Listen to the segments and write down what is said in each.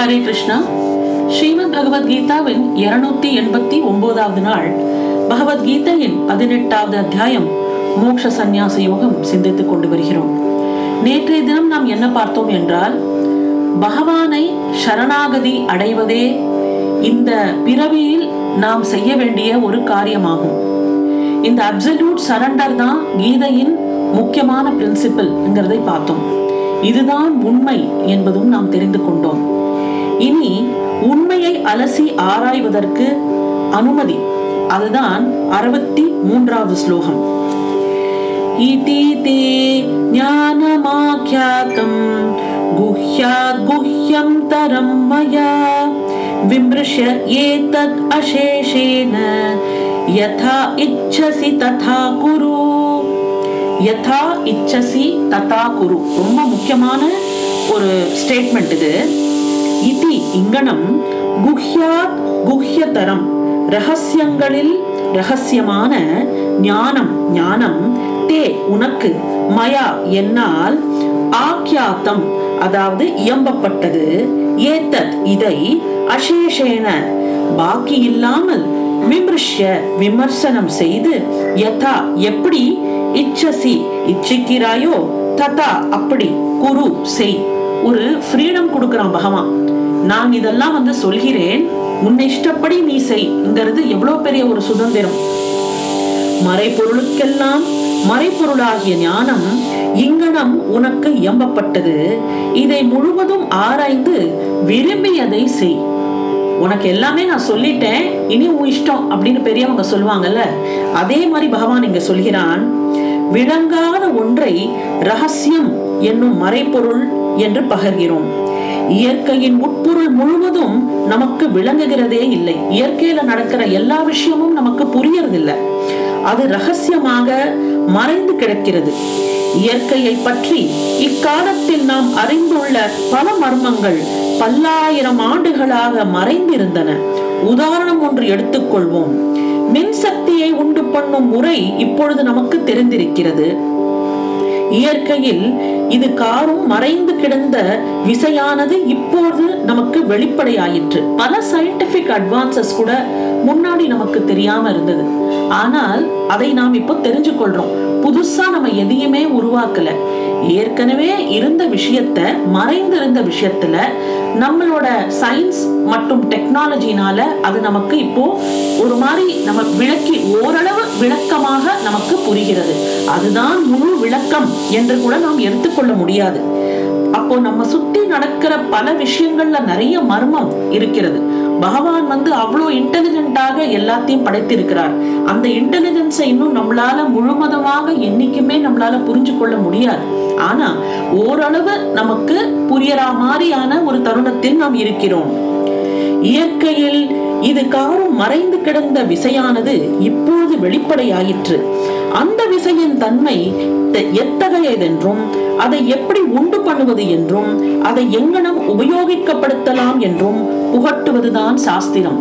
ஹரே கிருஷ்ணா ஸ்ரீமத் பகவத்கீதாவின் இருநூத்தி எண்பத்தி ஒன்பதாவது நாள் பகவத்கீதையின் பதினெட்டாவது அத்தியாயம் மோக்ஷ சந்நியாச யோகம் சிந்தித்துக் கொண்டு வருகிறோம். நேற்றைய தினம் நாம் என்ன பார்த்தோம் என்றால் பகவானை சரணாகதி அடைவதே இந்த பிறவியில் நாம் செய்ய வேண்டிய ஒரு காரியமாகும். இந்த அப்சல்யூட் சரண்டர் தான் கீதையின் முக்கியமான பிரின்சிபல்ங்கிறதை பார்த்தோம். இதுதான் உண்மை என்பதும் நாம் தெரிந்து கொண்டோம். இனி உண்மையை அலசி ஆராய்வதற்கு அனுமதி. அதுதான் அறுபத்தி மூன்றாவது ஸ்லோகம். இதி தே ஞானமாக்கியாத்தம். குஹ்யாத் குஹ்யம் தரம் மயா. விமிருஷ்ய ஏதத் அசேஷேன. யதா இச்சசி ததா குரு. யதா இச்சசி ததா குரு. ரொம்ப முக்கியமான ஒரு ஸ்டேட்மெண்ட் இது. இதி இங்கனம் குஹ்யாத் குஹ்யதரம் ரகசியங்களில் ரகசியமான ஞானம் ஞானம் தே உனக்கு மயா என்னால் ஆக்கியாத்தம் அதாவது இயம்பப்பட்டது ஏத்தத் இதை அசேஷேன பாக்கி இல்லாமல் விமர்ஷ்ய விமர்சனம் செய்து யதா எப்படி இச்சசி இச்சிக்கிறாயோ ததா அப்படி குரு செய் ஒரு ஃப்ரீடம் கொடுக்கறான் பகவான். நான் இதெல்லாம் வந்து சொல்கிறேன். உன்னை இஷ்டப்படி நீ செய்ங்கிறது எவ்வளவு பெரிய ஒரு சுதந்திரம். மறைபொருளுக்கெல்லாம் மறைப்பொருளாகிய ஞானம் இங்கனம் உனக்கு இயம்பப்பட்டது இதை முழுவதும் ஆராய்ந்து விரும்பியதை செய். உனக்கு எல்லாமே நான் சொல்லிட்டேன். இனி உன் இஷ்டம் அப்படின்னு பெரியவங்க சொல்லுவாங்கல்ல. அதே மாதிரி பகவான் இங்க சொல்கிறான். விளங்காத ஒன்றை ரகசியம் என்னும் மறைப்பொருள் என்று பகர்கிறோம். இயற்கையின் உட்பொருள் முழுவதும் நமக்கு விளங்குகிறதே இல்லை. இயற்கையில நடக்கிற எல்லா விஷயமும் நமக்கு புரியறதில்லை. அது ரகசியமாக மறைந்து கிடக்கிறது. இயற்கையை பற்றி இக்காலத்தில் நாம் அறிந்துள்ள பல மர்மங்கள் பல்லாயிரம் ஆண்டுகளாக மறைந்திருந்தன. உதாரணம் ஒன்று எடுத்துக்கொள்வோம். மின்சக்தியை உண்டு பண்ணும் முறை இப்பொழுது நமக்கு தெரிந்திருக்கிறது. இயற்கையில் இது காரும் மறைந்து கிடந்த விசையானது இப்போது நமக்கு வெளிப்படையாயிற்று. பல சயின்டிபிக் அட்வான்சஸ் கூட முன்னாடி நமக்கு தெரியாம இருந்தது. ஆனால் அதை நாம் இப்போ தெரிஞ்சு கொள்றோம் புதுசா நம்ம எதையுமே உருவாக்கல. ஏற்கனவே இருந்த விஷயத்த மறைந்திருந்த விஷயத்துல நம்மளோட சயின்ஸ் மற்றும் டெக்னாலஜினால அது நமக்கு இப்போ ஒரு மாதிரி நம்ம விளக்கி ஓரளவு விளக்கமாக நமக்கு புரிகிறது. அதுதான் முழு விளக்கம் என்று கூட நாம் எடுத்துக்கொள்ள முடியாது. அப்போ நம்ம சுத்தி நடக்கிற பல விஷயங்கள்ல நிறைய மர்மம் இருக்கிறது. பகவான் வந்து அவ்வளோ இன்டெலிஜென்ட்டாக எல்லாத்தையும் படைத்திருக்கிறார். அந்த இன்டெலிஜென்ஸை இன்னும் நம்மளால முழுமதமாக என்னைக்குமே நம்மளால புரிஞ்சு கொள்ள முடியாது. ஆனா ஓரளவு நமக்கு புரியற மாதிரியான ஒரு தருணத்தில் நாம் இருக்கிறோம். இயற்கையில் இது காரும் மறைந்து கிடந்த விசையானது இப்போது வெளிப்படையாயிற்று. அந்த விசையின் தன்மை எத்தகையதென்றும் அதை எப்படி உண்டு பண்ணுவது என்றும் அதை எங்கனம் உபயோகிக்கப்படுத்தலாம் என்றும் புகட்டுவதுதான் சாஸ்திரம்.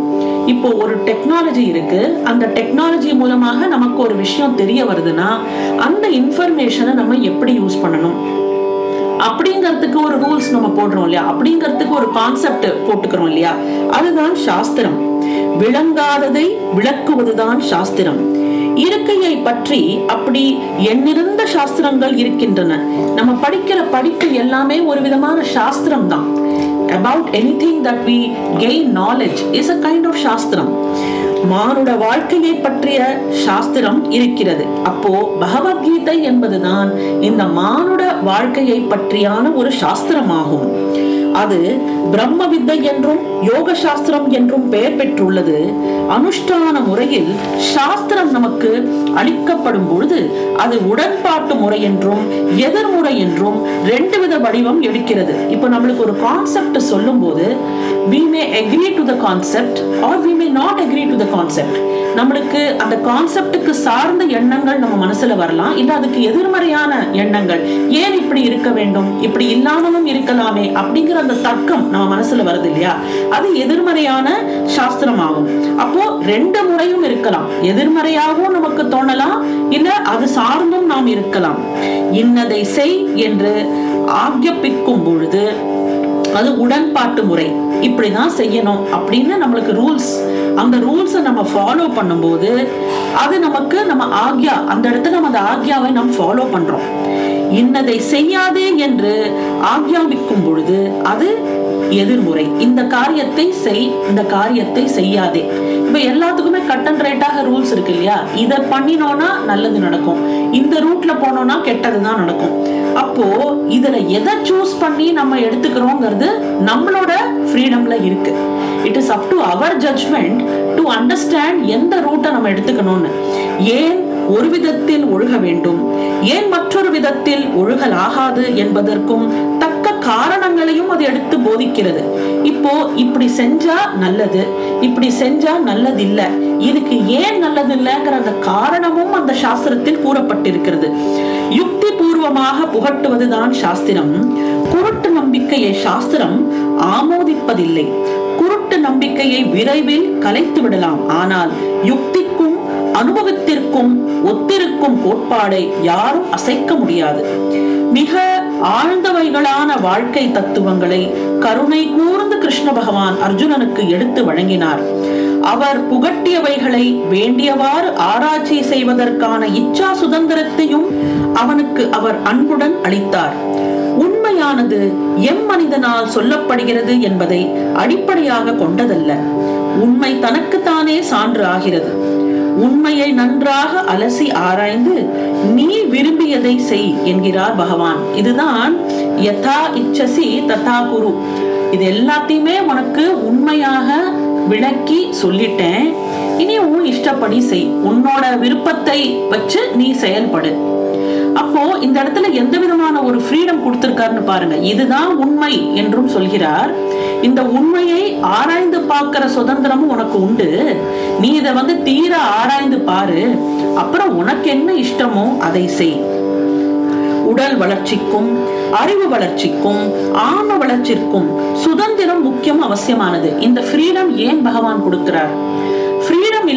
இப்போ ஒரு டெக்னாலஜி இருக்கு. அந்த டெக்னாலஜி மூலமாக நமக்கு ஒரு விஷயம் தெரிய வருதுன்னா அந்த இன்ஃபர்மேஷனை நம்ம எப்படி யூஸ் பண்ணணும்? அப்படிங்கிறதுக்கு ஒரு ரூல்ஸ் நம்ம போடுறோம் இல்லையா? அப்படிங்கிறதுக்கு ஒரு கான்செப்ட் போட்டுக்கிறோம் இல்லையா? அதுதான் சாஸ்திரம். விளங்காததை விளக்குவதுதான் சாஸ்திரம். இருக்கையை பற்றி அப்படி எண்ணிருந்த சாஸ்திரங்கள் இருக்கின்றன. நம்ம படிக்கிற படிப்பு எல்லாமே ஒரு விதமான சாஸ்திரம் தான். About anything that we gain knowledge is a kind of shastra. மானுட வாழ்க்கையை பற்றிய சாஸ்திரம் இருக்கிறது. அப்போ பகவத்கீதை என்பதுதான் இந்த மானுட வாழ்க்கையை பற்றியான ஒரு சாஸ்திரமாகும். அது பிரம்ம வித்தை என்றும் யோக சாஸ்திரம் என்றும் பெயர் பெற்றுள்ளது. அனுஷ்டான முறையில் சாஸ்திரம் நமக்கு அளிக்கப்படும் பொழுது அது உடன்பாட்டு முறை என்றும் எதிர்முறை என்றும் ரெண்டு வித வடிவம் எடுக்கிறது. இப்போ நம்மளுக்கு ஒரு கான்செப்ட் சொல்லும் போது we may agree to the concept or we may not agree to the concept நம்மளுக்கு அந்த கான்செப்டுக்கு சார்ந்த எண்ணங்கள் நம்ம மனசுல வரலாம். இல்ல அதுக்கு எதிர்மறையான எண்ணங்கள். ஏன் இப்படி இருக்க வேண்டும்? இப்படி இல்லாமலும் இருக்கலாமே அப்படிங்கிற அந்த தர்க்கம் நம்ம மனசுல வருது இல்லையா அது எதிர்மறையான சாஸ்திரம் ஆகும் அப்போ ரெண்டு முறையும் இருக்கலாம். எதிர்மறையாகவும் நமக்கு தோணலாம் இல்ல அது சார்ந்தும் நாம் இருக்கலாம். இன்னதை செய் என்று ஆக்ஞப்பிக்கும் பொழுது அது உடன்பாட்டு முறை. இப்படிதான் செய்யணும் அப்படின்னு நம்மளுக்கு ரூல்ஸ். அந்த ரூல்ஸை நம்ம ஃபாலோ பண்ணும்போது அது நமக்கு நம்ம ஆக்யா அந்த இடத்துல நம்ம அந்த ஆக்யாவை நம்ம ஃபாலோ பண்றோம். இன்னதை செய்யாதே என்று ஆக்யாபிக்கும் பொழுது அது எதிர்முறை. இந்த காரியத்தை செய் இந்த காரியத்தை செய்யாதே. இப்ப எல்லாத்துக்குமே கட் அண்ட் ரைட்டாக ரூல்ஸ் இருக்கு இல்லையா? இதை பண்ணினோம்னா நல்லது நடக்கும். இந்த ரூட்ல போனோம்னா கெட்டதுதான் நடக்கும். அப்போ இதுல எதை சூஸ் பண்ணி நம்ம எடுத்துக்கிறோங்கிறது நம்மளோட ஃப்ரீடம்ல இருக்கு. It is up to our judgement to understand எந்த ரூட்டை நம்ம எடுத்துக்கணும்னு. ஏன் ஒரு விதத்தில் ஒழுக வேண்டும். ஏன் மற்றொரு விதத்தில் ஒழுகலாகாது என்பதற்கும் தக்க காரணங்களையும் அது எடுத்து போதிக்கிறது. இப்போ இப்படி செஞ்சா நல்லது இப்படி செஞ்சா நல்லது இல்ல இதுக்கு ஏன் நல்லது இல்லைங்கிற அந்த காரணமும் அந்த சாஸ்திரத்தில் கூறப்பட்டிருக்கிறது. யுக்தி பூர்வமாக புகட்டுவதுதான் சாஸ்திரம். குருட்டு நம்பிக்கையை சாஸ்திரம் ஆமோதிப்பதில்லை. குருட்டு நம்பிக்கையை விரைவில் கலைத்து விடலாம் ஆனால் யுக்திக்கும் அனுபவத்திற்கும் ஒத்திருக்கும் கோட்பாடை யாரும் அசைக்க முடியாது. மிக ஆழ்ந்தவைகளான வாழ்க்கை தத்துவங்களை கருணை கூர்ந்து கிருஷ்ண பகவான் அர்ஜுனனுக்கு எடுத்து வழங்கினார். அவர் புகட்டியவைகளை வேண்டியவாறு ஆராய்ச்சி செய்வதற்கான இச்சா சுதந்திரத்தையும் அவனுக்கு அவர் அன்புடன் அளித்தார். உண்மையானது எம் மனிதனால் சொல்லப்படுகிறது என்பதை அடிப்படையாக கொண்டதல்ல. உண்மை தனக்குத்தானே சான்று ஆகிறது. உண்மையை நன்றாக அலசி ஆராய்ந்து நீ விரும்பியதை செய் என்கிறார் பகவான். இதுதான் யதா இச்சசி ததா குரு. இது எல்லாத்தையுமே உனக்கு உண்மையாக விளக்கி சொல்லிட்டேன். இனி உன் இஷ்டப்படி செய். உன்னோட விருப்பத்தை வச்சு நீ செயல்படு. அப்போ இந்த இடத்துல எந்த விதமான ஒரு ஃப்ரீடம் கொடுத்திருக்காருன்னு பாருங்க. இதுதான் உண்மை என்றும் சொல்கிறார். இந்த உண்மையை ஆராய்ந்து பார்க்கிற சுதந்திரமும் உனக்கு உண்டு. நீ இதை வந்து தீர ஆராய்ந்து பாரு. அப்புறம் உனக்கு என்ன இஷ்டமோ அதை செய். உடல் வளர்ச்சிக்கும் அறிவு வளர்ச்சிக்கும் ஆன்ம வளர்ச்சிக்கும் சுதந்திரம் முக்கியம் அவசியமானது. இந்த ஃப்ரீடம் ஏன் பகவான் கொடுக்கிறார்?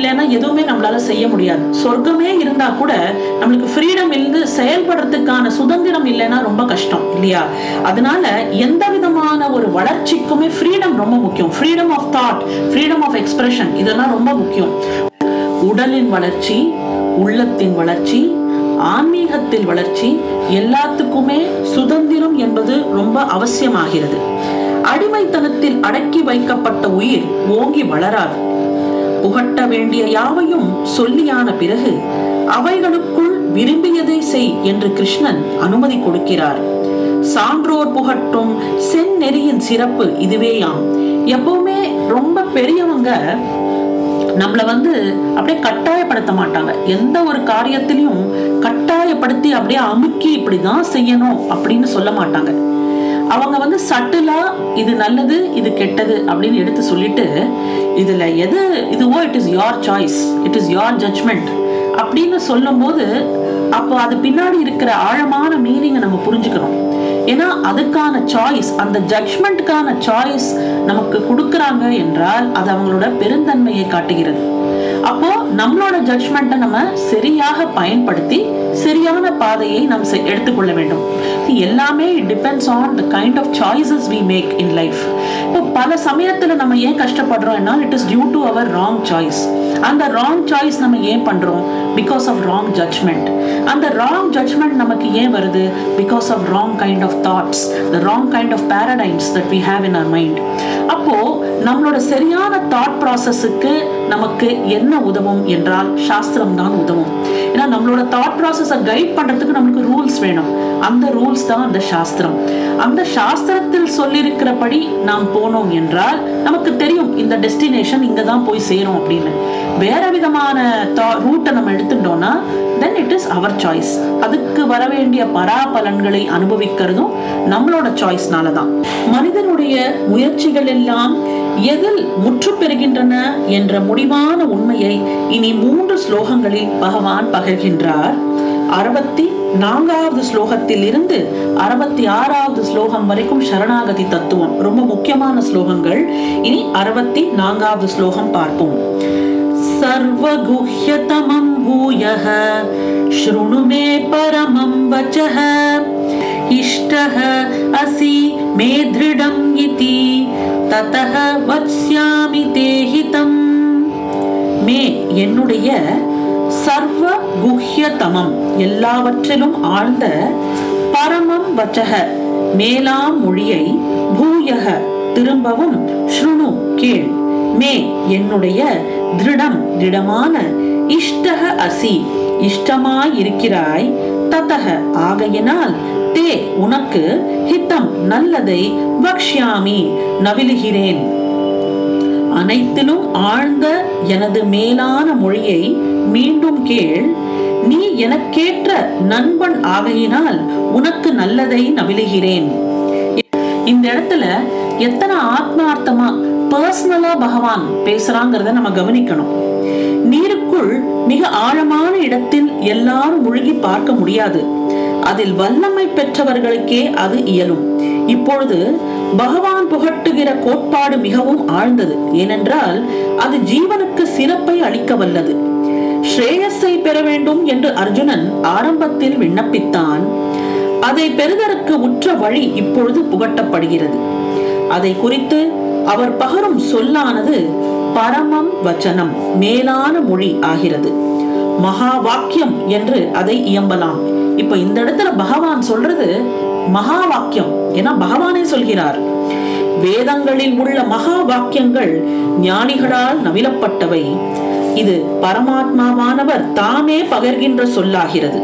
இல்லைன்னா எதுவுமே நம்மளால செய்ய முடியாது. சொர்க்கமே இருந்தா கூட நம்மளுக்கு ஃப்ரீடம் இருந்து செயல்படுறதுக்கான சுதந்திரம் இல்லைன்னா ரொம்ப கஷ்டம் இல்லையா? அதனால எந்த விதமான ஒரு வளர்ச்சிக்குமே ஃப்ரீடம் ரொம்ப முக்கியம். Freedom of thought freedom of expression இதெல்லாம் ரொம்ப முக்கியம். உடலின் வளர்ச்சி உள்ளத்தின் வளர்ச்சி ஆன்மீகத்தில் வளர்ச்சி எல்லாத்துக்குமே சுதந்திரம் என்பது ரொம்ப அவசியமாகிறது. அடிமைத்தனத்தில் அடக்கி வைக்கப்பட்ட உயிர் ஓங்கி வளராது. புகட்ட வேண்டிய யாவையும் சொல்லியான பிறகு அவைகளுக்குள் விரும்பியதை செய் என்று கிருஷ்ணன் அனுமதி கொடுக்கிறார். சான்றோர் புகட்டும் செந்நெறியின் சிறப்பு இதுவேயாம். எப்பவுமே ரொம்ப பெரியவங்க நம்மளை வந்து அப்படியே கட்டாயப்படுத்த மாட்டாங்க. எந்த ஒரு காரியத்திலையும் கட்டாயப்படுத்தி அப்படியே அமுக்கி இப்படிதான் செய்யணும் அப்படின்னு சொல்ல மாட்டாங்க. அவங்க வந்து சட்டிலா இது நல்லது இது கெட்டது அப்படின்னு எடுத்து சொல்லிட்டு இதுல எது இதுவோ it is your choice it is your judgement அப்படின்னு சொல்லும்போது அப்போ அது பின்னாடி இருக்கிற ஆழமான மீனிங்கை நம்ம புரிஞ்சுக்கிறோம். ஏன்னா அதுக்கான சாய்ஸ் அந்த ஜட்ஜ்மெண்ட்டுக்கான சாய்ஸ் நமக்கு கொடுக்குறாங்க என்றால் அது அவங்களோட பெருந்தன்மையை காட்டுகிறது. அப்போ நம்மளோட ஜட்ஜ்மெண்ட்டை நம்ம சரியாக பயன்படுத்தி சரியான பாதையை நாம் எடுத்துக்கொள்ள வேண்டும். எல்லாமே depends on the kind of choices we make in life இப்போ பல சமயத்தில் நம்ம ஏன் கஷ்டப்படுறோம் கஷ்டப்படுறோம்னா it is due to our wrong choice அந்த ராங் சாய்ஸ் நம்ம ஏன் பண்றோம்? பிகாஸ் ஆஃப் ராங் ஜட்ஜ்மெண்ட் அந்த ராங் ஜட்ஜ்மெண்ட் நமக்கு ஏன் வருது? Because of wrong kind of thoughts the wrong kind of paradigms that we have in our mind அப்போ நம்மளோட சரியான தாட் ப்ராசஸுக்கு நமக்கு என்ன உதவும் என்றால் சாஸ்திரம் தான் உதவும். ஏன்னா நம்மளோட தாட் ப்ராசஸை கைட் பண்றதுக்கு நம்மளுக்கு ரூல்ஸ் வேணும். அந்த ரூல்ஸ் தான் அந்த சாஸ்திரம். அந்த சாஸ்திரத்தில் சொல்லியிருக்கிறபடி நாம் போனோம் என்றால் நமக்கு தெரியும் இந்த டெஸ்டினேஷன் இங்க தான் போய் சேரும் அப்படின்னு. வேற விதமான ரூட்டை நம்ம எடுத்துட்டோம்னா then it is our choice அதுக்கு வர வேண்டிய பராபலன்களை அனுபவிக்கிறதும் நம்மளோட சாய்ஸ்னால தான் மனிதனுடைய முயற்சிகள் எல்லாம் எதில் முற்று பெறுகின்றன என்ற முடிவான உண்மையை இனி மூன்று ஸ்லோகங்களில் பகவான் பகர்கின்றார் அறுபத்தி நான்காவது ஸ்லோகத்தில் இருந்து அறுபத்தி ஆறாவது ஸ்லோகம் வரைக்கும் சரணாகதி தத்துவம் ரொம்ப முக்கியமான ஸ்லோகங்கள் இனி அறுபத்தி நான்காவது ஸ்லோகம் பார்ப்போம் सर्वगुह्यतमं भूयः शृणु मे परमं वचः इष्टः असि மே திருடம் இதி ததக வத்ஸ்யாமி தேஹிதம் மே என்னுடைய சர்வ குஹ்யதமம். எல்லாவற்றிலும் ஆழ்ந்த பரமம் வச்சக மேலாம் மொழியை பூயக. திரும்பவும் ஸ்ருணு கேள். மே என்னுடைய திருடம் திடமான இஷ்டக அசி. இஷ்டமாயிருக்கிறாய் ததக ஆகையினால் தே உனக்கு ஹித்தம் நல்லதை பக்ஷ்யாமி நவிலுகிறேன். அனைத்திலும் ஆழ்ந்த எனது மேலான மொழியை மீண்டும் கேள். நீ எனக்கேற்ற நண்பன் ஆகையினால் உனக்கு நல்லதை நவிலுகிறேன். இந்த இடத்துல எத்தனை ஆத்மார்த்தமா பர்சனலா பகவான் பேசுறாங்கிறத நம்ம கவனிக்கணும். நீருக்குள் மிக ஆழமான இடத்தில் எல்லாரும் முழுகி பார்க்க முடியாது. அதில் வல்லமை பெற்றவர்களுக்கே அது இயலும். இப்பொழுது பகவான் புகட்டுகிற கோட்பாடு மிகவும் ஆழ்ந்தது. ஏனென்றால் அது ஜீவனுக்கு சிறப்பை அளிக்க வல்லது. ஸ்ரேயஸை பெற வேண்டும் என்று அர்ஜுனன் ஆரம்பத்தில் விண்ணப்பித்தான். அதை பெறுதற்கு உற்ற வழி இப்பொழுது புகட்டப்படுகிறது. அதை குறித்து அவர் பகரும் சொல்லானது பரமம் வச்சனம் மேலான மொழி ஆகிறது. மகா வாக்கியம் என்று அதை இயம்பலாம். இப்ப இந்த இடத்துல பகவான் சொல்றது மகா வாக்கியம் ஏன்னா பகவானே சொல்கிறார் வேதங்களில் உள்ள மகா வாக்கியங்கள் ஞானிகளால் நவிலப்பட்டவை. இது பரமாத்மாவானவர் தாமே பகர்கின்ற சொல்லாகிறது.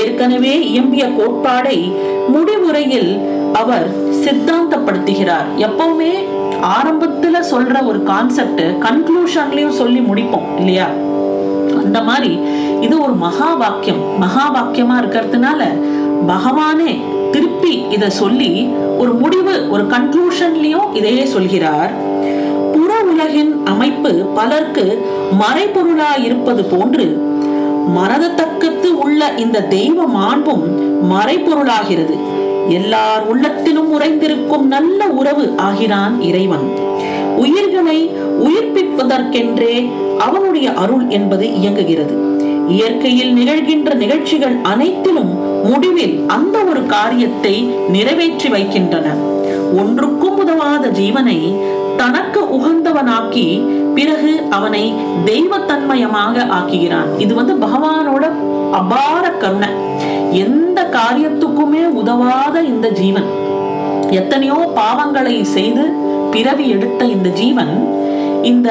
ஏற்கனவே இயம்பிய கோட்பாடை முடிவுரையில் அவர் சித்தாந்தப்படுத்துகிறார். எப்பவுமே ஆரம்பத்துல சொல்ற ஒரு கான்செப்ட் கன்க்ளூஷன்லயும் சொல்லி முடிப்போம் இல்லையா? அந்த மாதிரி இது ஒரு மகா வாக்கியம் மகா வாக்கியமா இருக்கிறதுனால பகவானே திருப்பி இத சொல்லி ஒரு முடிவு ஒரு கன்க்ளூஷன்லயும் இதையே சொல்கிறார். புற உலகின் அமைப்பு பலருக்கு மறைபொருளா இருப்பது போன்று மரதத்தக்கத்து உள்ள இந்த தெய்வ மாண்பும் மறைபொருளாகிறது. எல்லார் உள்ளத்திலும் உறைந்திருக்கும் நல்ல உறவு ஆகிறான் இறைவன். உயிர்களை உயிர்ப்பிப்பதற்கென்றே அவனுடைய அருள் என்பது இயங்குகிறது. இயற்கையில் நிகழ்கின்ற நிகழ்ச்சிகள் அனைத்திலும் முடிவில் அந்த ஒரு காரியத்தை நிறைவேற்றி வைக்கின்றன. ஒன்றுக்கும் உதவாத ஜீவனை தனக்கு உகந்தவனாக்கி பிறகு அவனை தெய்வத்தன்மயமாக ஆக்குகிறான். இது வந்து பகவானோட அபார கருணை. எந்த காரியத்துக்குமே உதவாத இந்த ஜீவன். எத்தனையோ பாவங்களை செய்து பிறவி எடுத்த இந்த ஜீவன் இந்த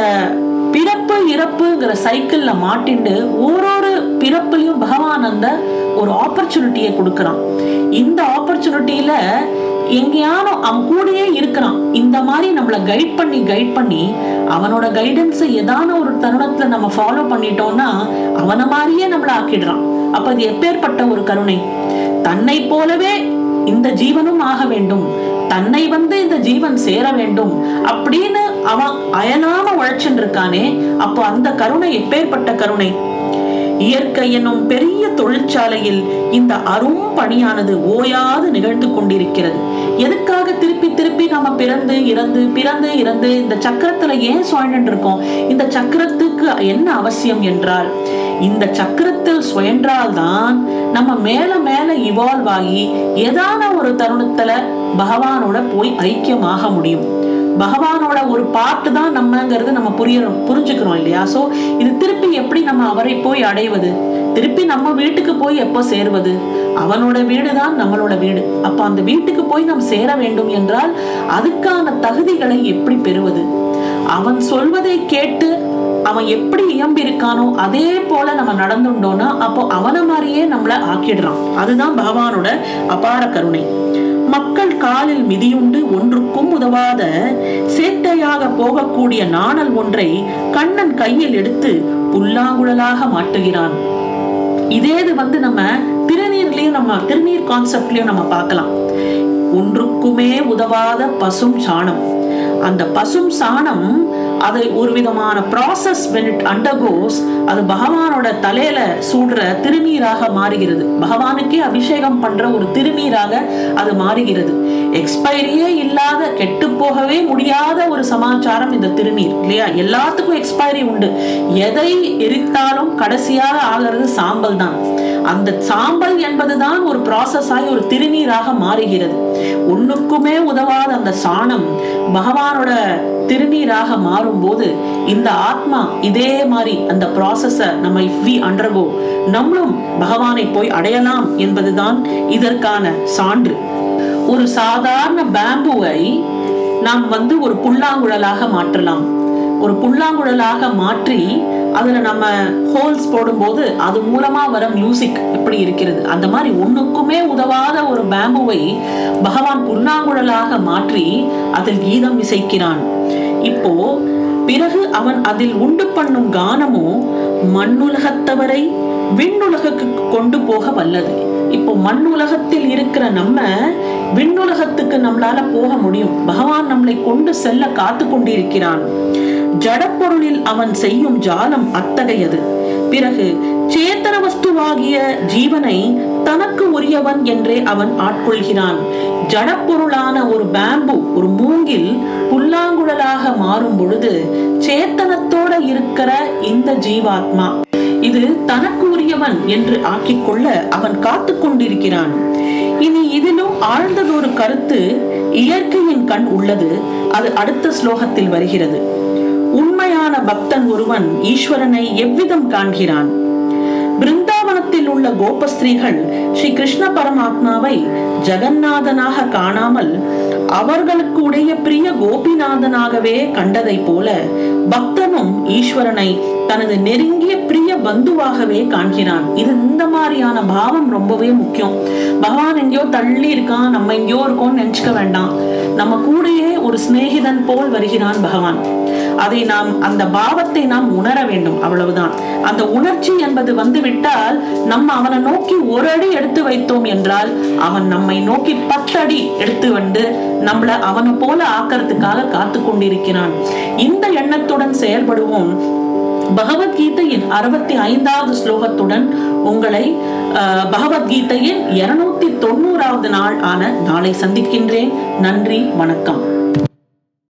பிறப்பு இறப்புங்கிற சைக்கிள்ல மாட்டிண்டு ஓரொரு பிறப்புலையும் பகவான் அந்த ஒரு ஆப்பர்ச்சுனிட்டியை கொடுக்குறான். இந்த ஆப்பர்ச்சுனிட்டியில எங்கேயானோ அவன் கூடயே இருக்கிறான். இந்த மாதிரி நம்மளை கைட் பண்ணி கைட் பண்ணி அவனோட கைடன்ஸை ஏதான ஒரு தருணத்துல நம்ம ஃபாலோ பண்ணிட்டோம்னா அவனை மாதிரியே நம்மளை ஆக்கிடுறான். அப்ப அது எப்பேற்பட்ட ஒரு கருணை? தன்னை போலவே இந்த ஜீவனும் ஆக வேண்டும். தன்னை வந்து இந்த ஜீவன் சேர வேண்டும். அப்படின்னு அவன் அயனாம உழைச்சுட்டு இருக்கானே அப்போ அந்த கருணை எப்பேற்பட்ட கருணை? இயற்கை எனும் பெரிய தொழிற்சாலையில் இந்த அரும் பணியானது ஓயாது நிகழ்ந்து கொண்டிருக்கிறது. எதுக்காக திருப்பி திருப்பி நாம பிறந்து இறந்து பிறந்து இறந்து இந்த சக்கரத்துல ஏன் சுழன்று இருக்கோம்? இந்த சக்கரத்துக்கு என்ன அவசியம் என்றால் இந்த சக்கரத்தில் சுயன்றால்தான் நம்ம மேல மேல இவால்வ் ஆகி ஏதான ஒரு தருணத்துல பகவானோட போய் ஐக்கியமாக முடியும். பகவானோட ஒரு பார்ட் தான் நம்மங்கிறது நம்ம புரியணும் புரிஞ்சுக்கிறோம் இல்லையா? சோ இது திருப்பி எப்படி நம்ம அவரை போய் அடைவது? திருப்பி நம்ம வீட்டுக்கு போய் எப்போ சேருவது? அவனோட வீடு தான் நம்மளோட வீடு. அப்ப அந்த வீட்டுக்கு போய் நாம் சேர வேண்டும் என்றால் அதுக்கான தகுதிகளை எப்படி பெறுவது? அவன் சொல்வதை கேட்டு அவன் எப்படி இயம்பிருக்கானோ அதே போல நம்ம நடந்துட்டோம்னா அப்போ அவனை மாதிரியே நம்மளை ஆக்கிடுறான். அதுதான் பகவானோட அபார கருணை. மக்கள் காலில் மிதியுண்டு ஒன்றுக்கும் உதவாத சேட்டையாக போகக்கூடிய நாணல் ஒன்றை கண்ணன் கையில் எடுத்து புல்லாங்குழலாக மாட்டுகிறான். இதே இது வந்து நம்ம திருநீர்லயும் நம்ம திருநீர் கான்செப்ட்லயும் நம்ம பார்க்கலாம். ஒன்றுக்குமே உதவாத பசும் சாணம். அந்த பசும் சாணம் அது ஒரு விதமான ப்ராசஸ் வென் இட் அண்டர்கோஸ் அது பகவானோட தலையில சூடுற திருநீராக மாறுகிறது. பகவானுக்கே அபிஷேகம் பண்ற ஒரு திருநீராக அது மாறுகிறது. எக்ஸ்பைரியே இல்லாத கெட்டு போகவே முடியாத ஒரு சமாச்சாரம் இந்த திருநீர் இல்லையா? எல்லாத்துக்கும் எக்ஸ்பைரி உண்டு. எதை எரித்தாலும் கடைசியாக ஆகிறது சாம்பல் தான். அந்த சாம்பல் என்பதுதான் ஒரு ப்ராசஸ் ஆகி ஒரு திருநீராக மாறுகிறது. ஒண்ணுக்குமே உதவாத அந்த சாணம் பகவானோட திருநீராக மாறும்போது இந்த ஆத்மா இதே மாதிரி அந்த ப்ராசஸ நம்ம இஃப் வி அண்டர்கோ நம்மளும் பகவானை போய் அடையலாம் என்பதுதான் இதற்கான சான்று. ஒரு சாதாரண பேம்புவை நாம் வந்து ஒரு புல்லாங்குழலாக மாற்றலாம். ஒரு புல்லாங்குழலாக மாற்றி அதுல நம்ம ஹோல்ஸ் போடும்போது அது மூலமா வர மியூசிக் எப்படி இருக்கிறது. அந்த மாதிரி ஒன்றுக்குமே உதவாத ஒரு பேம்புவை பகவான் புன்னாங்குழலாக மாற்றி அதில் கீதம் இசைக்கிறான். இப்போ பிறகு அவன் அதில் உண்டு பண்ணும் கானமோ மண்ணுலகத்தவரை விண்ணுலகுக்கு கொண்டு போக வல்லது. இப்போ மண் உலகத்தில் இருக்கிற நம்ம விண்ணுலகத்துக்கு நம்மளால போக முடியும். பகவான் நம்மளை கொண்டு செல்ல காத்து கொண்டிருக்கிறான். ஜடப்பொருளில் அவன் செய்யும் ஜாலம் அத்தகையது. பிறகு சேத்தன வஸ்துவாகிய ஜீவனை தனக்கு உரியவன் என்றே அவன் ஆட்கொள்கிறான். ஜடப்பொருளான ஒரு பேம்பு ஒரு மூங்கில் புல்லாங்குழலாக மாறும் பொழுது சேத்தனத்தோட இருக்கிற இந்த ஜீவாத்மா இது தனக்கு உரியவன் என்று ஆக்கிக்கொள்ள அவன் காத்து கொண்டிருக்கிறான். இனி இதிலும் ஆழ்ந்ததொரு கருத்து இயற்கையின் கண் உள்ளது. அது அடுத்த ஸ்லோகத்தில் வருகிறது. உண்மையான பக்தன் ஒருவன் ஈஸ்வரனை எவ்விதம் காண்கிறான்? பிருந்தாவனத்தில் உள்ள கோபஸ்திரீகள் ஸ்ரீ கிருஷ்ண பரமாத்மாவை ஜெகநாதனாக காணாமல் அவர்களுக்கு உடைய பிரிய கோபிநாதனாகவே கண்டதை போல பக்தனும் ஈஸ்வரனை தனது நெருங்கிய பிரிய பந்துவாகவே காண்கிறான். இது இந்த மாதிரியான பாவம் ரொம்பவே முக்கியம். பகவான் எங்கேயோ தள்ளி இருக்கான். நம்ம எங்கேயோ இருக்கோம்னு நினைச்சுக்க வேண்டாம். நம்ம கூடயே ஒரு சிநேகிதன் போல் வருகிறான் பகவான். அதை நாம் அந்த பாவத்தை நாம் உணர வேண்டும். அவ்வளவுதான். அந்த உணர்ச்சி என்பது வந்து விட்டால் நம்ம அவனை நோக்கி ஒரு அடி எடுத்து வைத்தோம் என்றால் அவன் நம்மை நோக்கி பத்து அடி எடுத்து வந்து நம்மள அவனை போல ஆக்கிறதுக்காக காத்து கொண்டிருக்கிறான் இந்த எண்ணத்துடன் செயல்படுவோம். பகவத்கீதையின் அறுபத்தி ஐந்தாவது ஸ்லோகத்துடன் உங்களை அஹ், பகவத்கீதையின் இருநூத்தி தொண்ணூறாவது நாள் ஆன நாளை சந்திக்கின்றேன். நன்றி வணக்கம்.